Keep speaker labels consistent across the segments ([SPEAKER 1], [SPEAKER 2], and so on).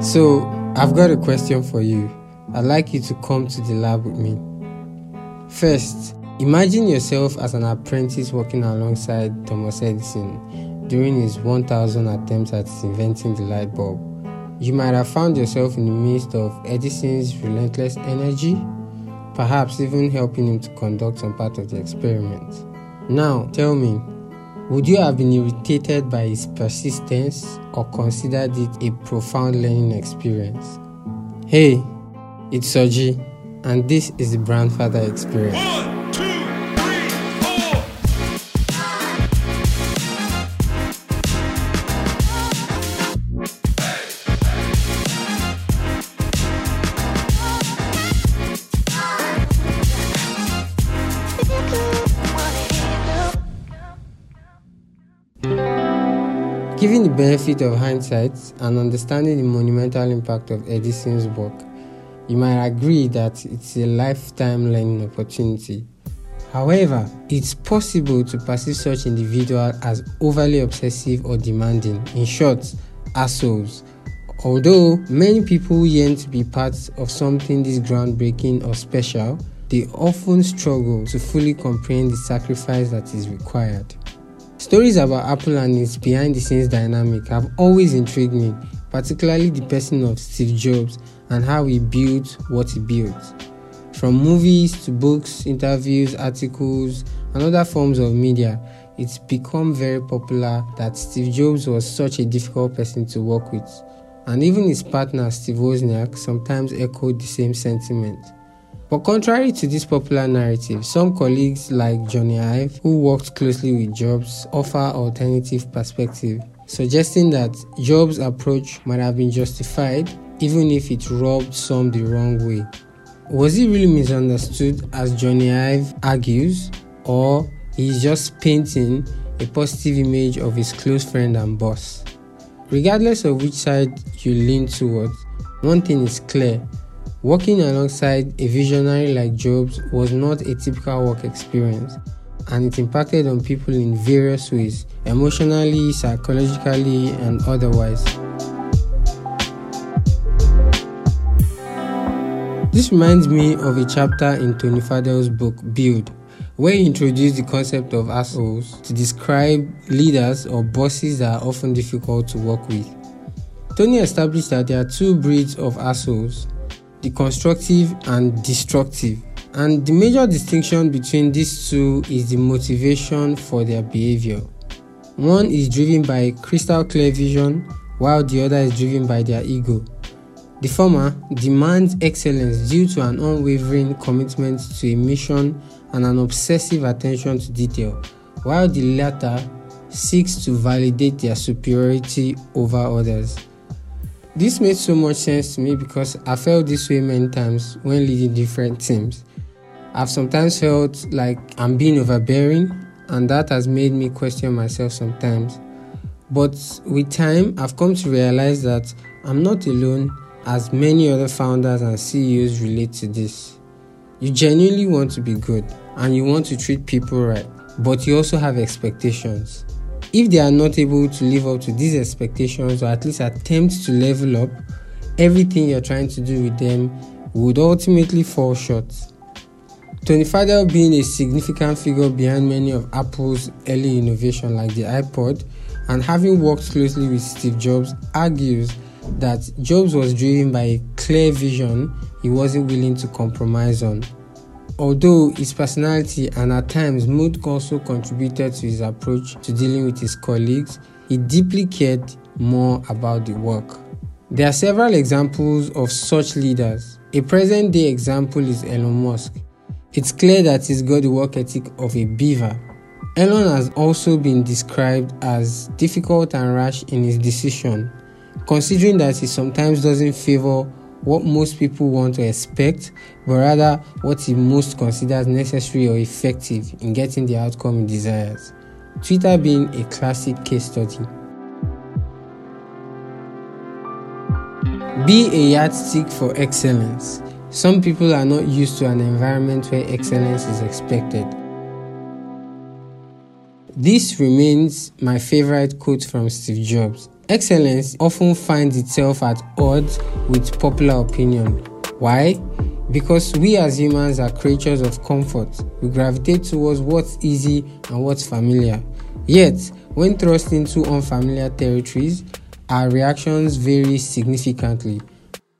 [SPEAKER 1] So, I've got a question for you. I'd like you to come to the lab with me. First, imagine yourself as an apprentice working alongside Thomas Edison during his 1000 attempts at inventing the light bulb. You might have found yourself in the midst of Edison's relentless energy, perhaps even helping him to conduct some part of the experiment. Now, tell me, would you have been irritated by his persistence or considered it a profound learning experience? Hey, it's Soji, and this is the Grandfather Experience. Given the benefit of hindsight and understanding the monumental impact of Edison's work, you might agree that it's a lifetime learning opportunity. However, it's possible to perceive such individuals as overly obsessive or demanding, in short, assholes. Although many people yearn to be part of something this groundbreaking or special, they often struggle to fully comprehend the sacrifice that is required. Stories about Apple and its behind the scenes dynamic have always intrigued me, particularly the person of Steve Jobs and how he built what he built. From movies to books, interviews, articles, and other forms of media, it's become very popular that Steve Jobs was such a difficult person to work with. And even his partner Steve Wozniak sometimes echoed the same sentiment. But contrary to this popular narrative, some colleagues like Jony Ive, who worked closely with Jobs, offer alternative perspective, suggesting that Jobs' approach might have been justified even if it rubbed some the wrong way. Was he really misunderstood as Jony Ive argues, or he's just painting a positive image of his close friend and boss? Regardless of which side you lean towards, one thing is clear Working alongside a visionary like Jobs was not a typical work experience, and it impacted on people in various ways emotionally, psychologically, and otherwise. This reminds me of a chapter in Tony Fadell's book Build, where he introduced the concept of assholes to describe leaders or bosses that are often difficult to work with. Tony established that there are two breeds of assholes the constructive and destructive. And the major distinction between these two is the motivation for their behavior. One is driven by crystal clear vision, while the other is driven by their ego. The former demands excellence due to an unwavering commitment to a mission and an obsessive attention to detail, while the latter seeks to validate their superiority over others. This made so much sense to me because I felt this way many times when leading different teams. I've sometimes felt like I'm being overbearing, and that has made me question myself sometimes. But with time, I've come to realize that I'm not alone, as many other founders and CEOs relate to this. You genuinely want to be good and you want to treat people right, but you also have expectations. If they are not able to live up to these expectations or at least attempt to level up, everything you're trying to do with them would ultimately fall short. Tony Fadell being a significant figure behind many of Apple's early innovation like the iPod and having worked closely with Steve Jobs argues that Jobs was driven by a clear vision he wasn't willing to compromise on. Although his personality and at times mood also contributed to his approach to dealing with his colleagues, he deeply cared more about the work. There are several examples of such leaders. A present day example is Elon Musk. It's clear that he's got the work ethic of a beaver. Elon has also been described as difficult and rash in his decision, considering that he sometimes doesn't favor what most people want to expect, but rather what he most considers necessary or effective in getting the outcome he desires. Twitter being a classic case study. Be a yardstick for excellence. Some people are not used to an environment where excellence is expected. This remains my favorite quote from Steve Jobs. Excellence often finds itself at odds with popular opinion. Why? Because we as humans are creatures of comfort. We gravitate towards what's easy and what's familiar. Yet, when thrust into unfamiliar territories, our reactions vary significantly.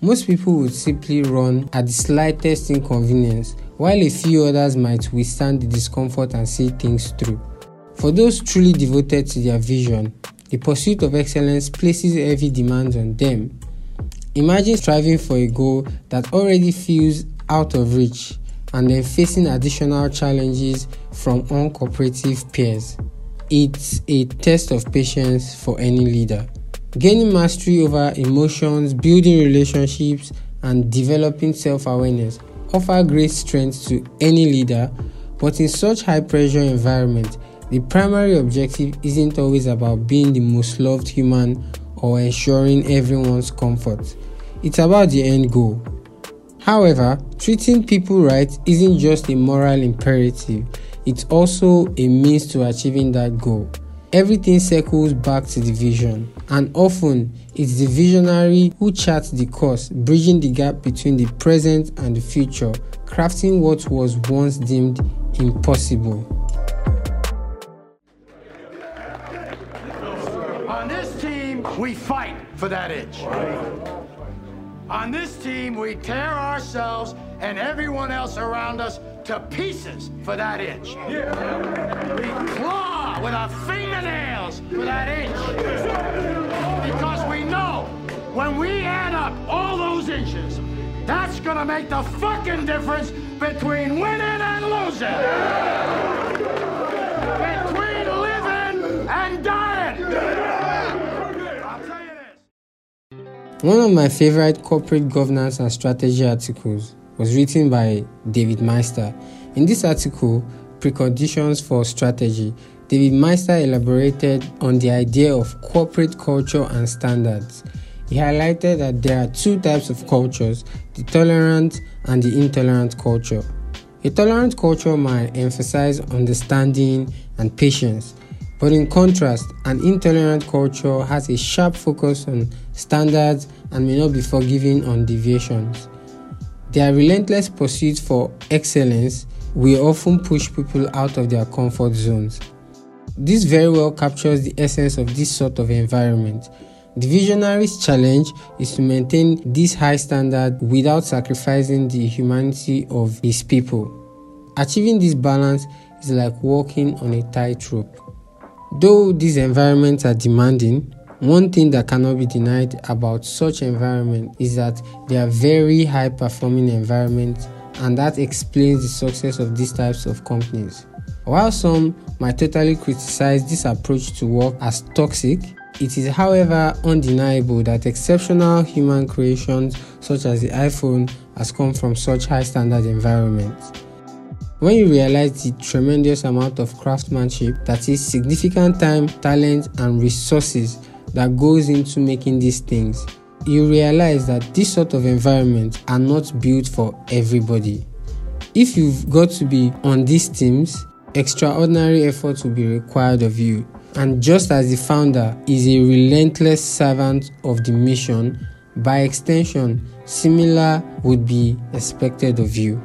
[SPEAKER 1] Most people would simply run at the slightest inconvenience, while a few others might withstand the discomfort and see things through. For those truly devoted to their vision, the pursuit of excellence places heavy demands on them. Imagine striving for a goal that already feels out of reach and then facing additional challenges from uncooperative peers. It's a test of patience for any leader. Gaining mastery over emotions, building relationships, and developing self awareness offer great strength to any leader, but in such high pressure environment, the primary objective isn't always about being the most loved human or ensuring everyone's comfort. It's about the end goal. However, treating people right isn't just a moral imperative, it's also a means to achieving that goal. Everything circles back to the vision, and often it's the visionary who charts the course, bridging the gap between the present and the future, crafting what was once deemed impossible.
[SPEAKER 2] We fight for that inch. On this team, we tear ourselves and everyone else around us to pieces for that inch. We claw with our fingernails for that inch. Because we know when we add up all those inches, that's gonna make the fucking difference between winning and losing. Between
[SPEAKER 1] One of my favorite corporate governance and strategy articles was written by David Maister. In this article, Preconditions for Strategy, David Maister elaborated on the idea of corporate culture and standards. He highlighted that there are two types of cultures the tolerant and the intolerant culture. A tolerant culture might emphasize understanding and patience, but in contrast, an intolerant culture has a sharp focus on standards and may not be forgiving on deviations. Their relentless pursuit for excellence will often push people out of their comfort zones. This very well captures the essence of this sort of environment. The visionary's challenge is to maintain this high standard without sacrificing the humanity of his people. Achieving this balance is like walking on a tightrope. Though these environments are demanding, one thing that cannot be denied about such environment is that they are very high performing environments and that explains the success of these types of companies. While some might totally criticize this approach to work as toxic, it is however undeniable that exceptional human creations such as the iPhone has come from such high standard environments. When you realize the tremendous amount of craftsmanship, that is significant time, talent, and resources that goes into making these things, you realize that this sort of environments are not built for everybody. If you've got to be on these teams, extraordinary effort will be required of you. And just as the founder is a relentless servant of the mission, by extension, similar would be expected of you.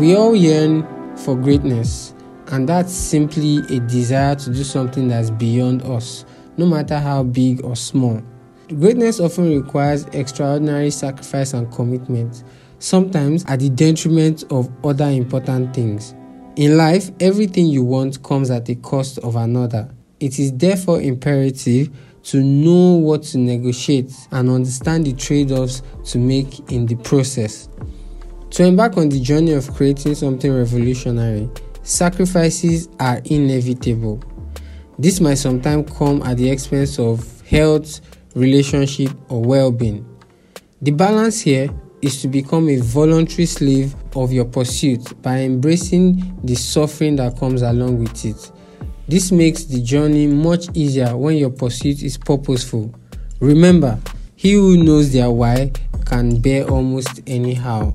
[SPEAKER 1] We all yearn for greatness, and that's simply a desire to do something that's beyond us, no matter how big or small. Greatness often requires extraordinary sacrifice and commitment, sometimes at the detriment of other important things. In life, everything you want comes at the cost of another. It is therefore imperative to know what to negotiate and understand the trade offs to make in the process. To embark on the journey of creating something revolutionary, sacrifices are inevitable. This might sometimes come at the expense of health, relationship, or well being. The balance here is to become a voluntary slave of your pursuit by embracing the suffering that comes along with it. This makes the journey much easier when your pursuit is purposeful. Remember, he who knows their why can bear almost anyhow.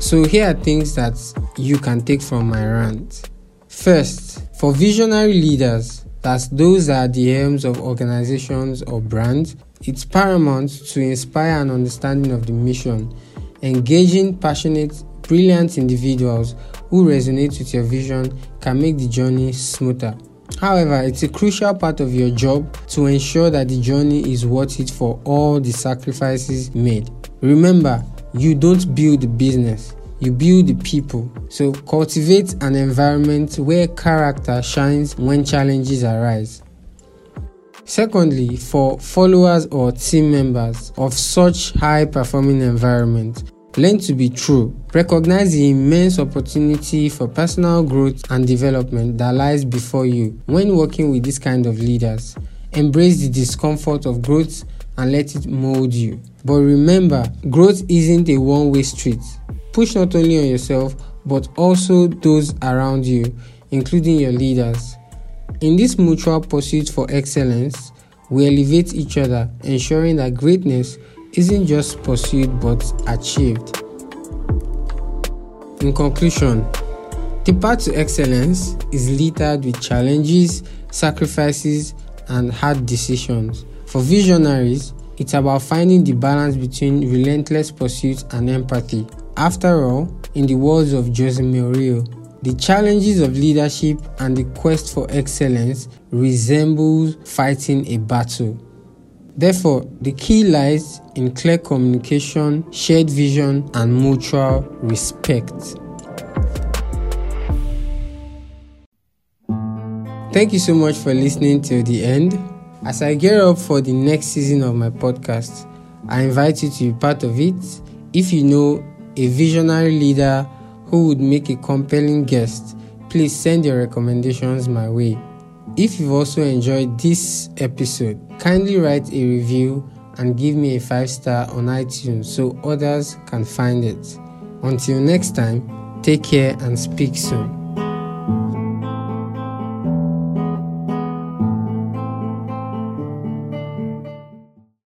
[SPEAKER 1] So, here are things that you can take from my rant. First, for visionary leaders, that's those that are the aims of organizations or brands, it's paramount to inspire an understanding of the mission. Engaging passionate, brilliant individuals who resonate with your vision can make the journey smoother. However, it's a crucial part of your job to ensure that the journey is worth it for all the sacrifices made. Remember, you don't build the business, you build the people. So cultivate an environment where character shines when challenges arise. Secondly, for followers or team members of such high performing environment, learn to be true. Recognize the immense opportunity for personal growth and development that lies before you when working with this kind of leaders. Embrace the discomfort of growth and let it mold you. But remember, growth isn't a one way street. Push not only on yourself, but also those around you, including your leaders. In this mutual pursuit for excellence, we elevate each other, ensuring that greatness isn't just pursued but achieved. In conclusion, the path to excellence is littered with challenges, sacrifices, and hard decisions. For visionaries, it's about finding the balance between relentless pursuit and empathy. After all, in the words of Jose Mourinho, the challenges of leadership and the quest for excellence resembles fighting a battle. Therefore, the key lies in clear communication, shared vision, and mutual respect. Thank you so much for listening till the end. As I gear up for the next season of my podcast, I invite you to be part of it. If you know a visionary leader who would make a compelling guest, please send your recommendations my way. If you've also enjoyed this episode, kindly write a review and give me a 5 star on iTunes so others can find it. Until next time, take care and speak soon.